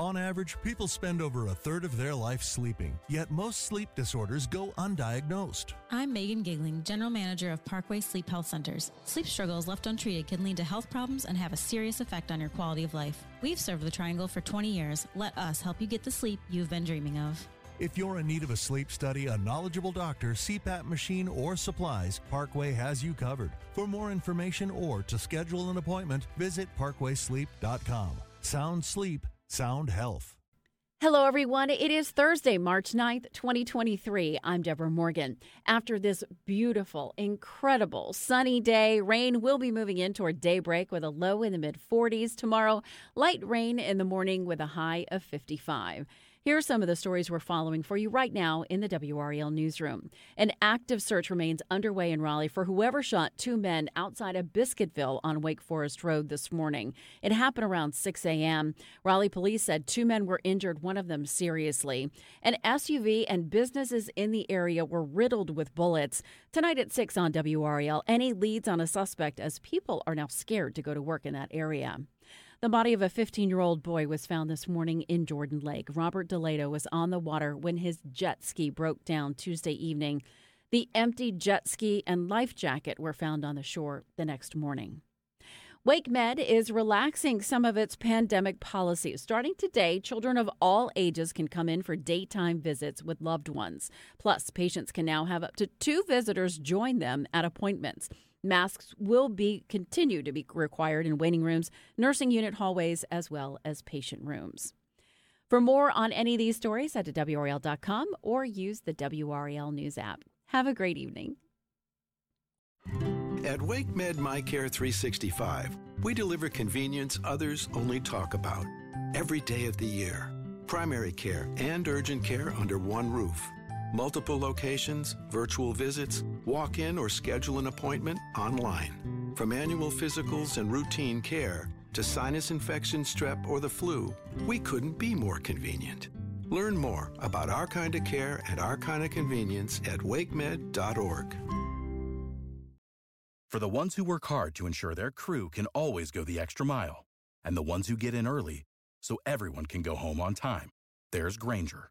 On average, people spend over a third of their life sleeping, yet most sleep disorders go undiagnosed. I'm Megan Gigling, General Manager of Parkway Sleep Health Centers. Sleep struggles left untreated can lead to health problems and have a serious effect on your quality of life. We've served the Triangle for 20 years. Let us help you get the sleep you've been dreaming of. If you're in need of a sleep study, a knowledgeable doctor, CPAP machine, or supplies, Parkway has you covered. For more information or to schedule an appointment, visit parkwaysleep.com. Sound sleep, sound health. Hello, everyone. It is Thursday, March 9th, 2023. I'm Deborah Morgan. After this beautiful, incredible sunny day, rain will be moving in toward daybreak with a low in the mid 40s. Tomorrow, light rain in the morning with a high of 55. Here are some of the stories we're following for you right now in the WRAL newsroom. An active search remains underway in Raleigh for whoever shot two men outside of Biscuitville on Wake Forest Road this morning. It happened around 6 a.m. Raleigh police said two men were injured, one of them seriously. An SUV and businesses in the area were riddled with bullets. Tonight at 6 on WRAL, any leads on a suspect as people are now scared to go to work in that area. The body of a 15 year old boy was found this morning in Jordan Lake. Robert DeLato was on the water when his jet ski broke down Tuesday evening. The empty jet ski and life jacket were found on the shore the next morning. WakeMed is relaxing some of its pandemic policies. Starting today, children of all ages can come in for daytime visits with loved ones. Plus, patients can now have up to two visitors join them at appointments. Masks will be continue to be required in waiting rooms, nursing unit hallways, as well as patient rooms. For more on any of these stories, head to WRAL.com or use the WRAL News app. Have a great evening. At WakeMed MyCare 365, we deliver convenience others only talk about. Every day of the year. Primary care and urgent care under one roof. Multiple locations, virtual visits, walk in or schedule an appointment online. From annual physicals and routine care to sinus infection, strep, or the flu, we couldn't be more convenient. Learn more about our kind of care and our kind of convenience at wakemed.org. For the ones who work hard to ensure their crew can always go the extra mile, and the ones who get in early so everyone can go home on time, there's Grainger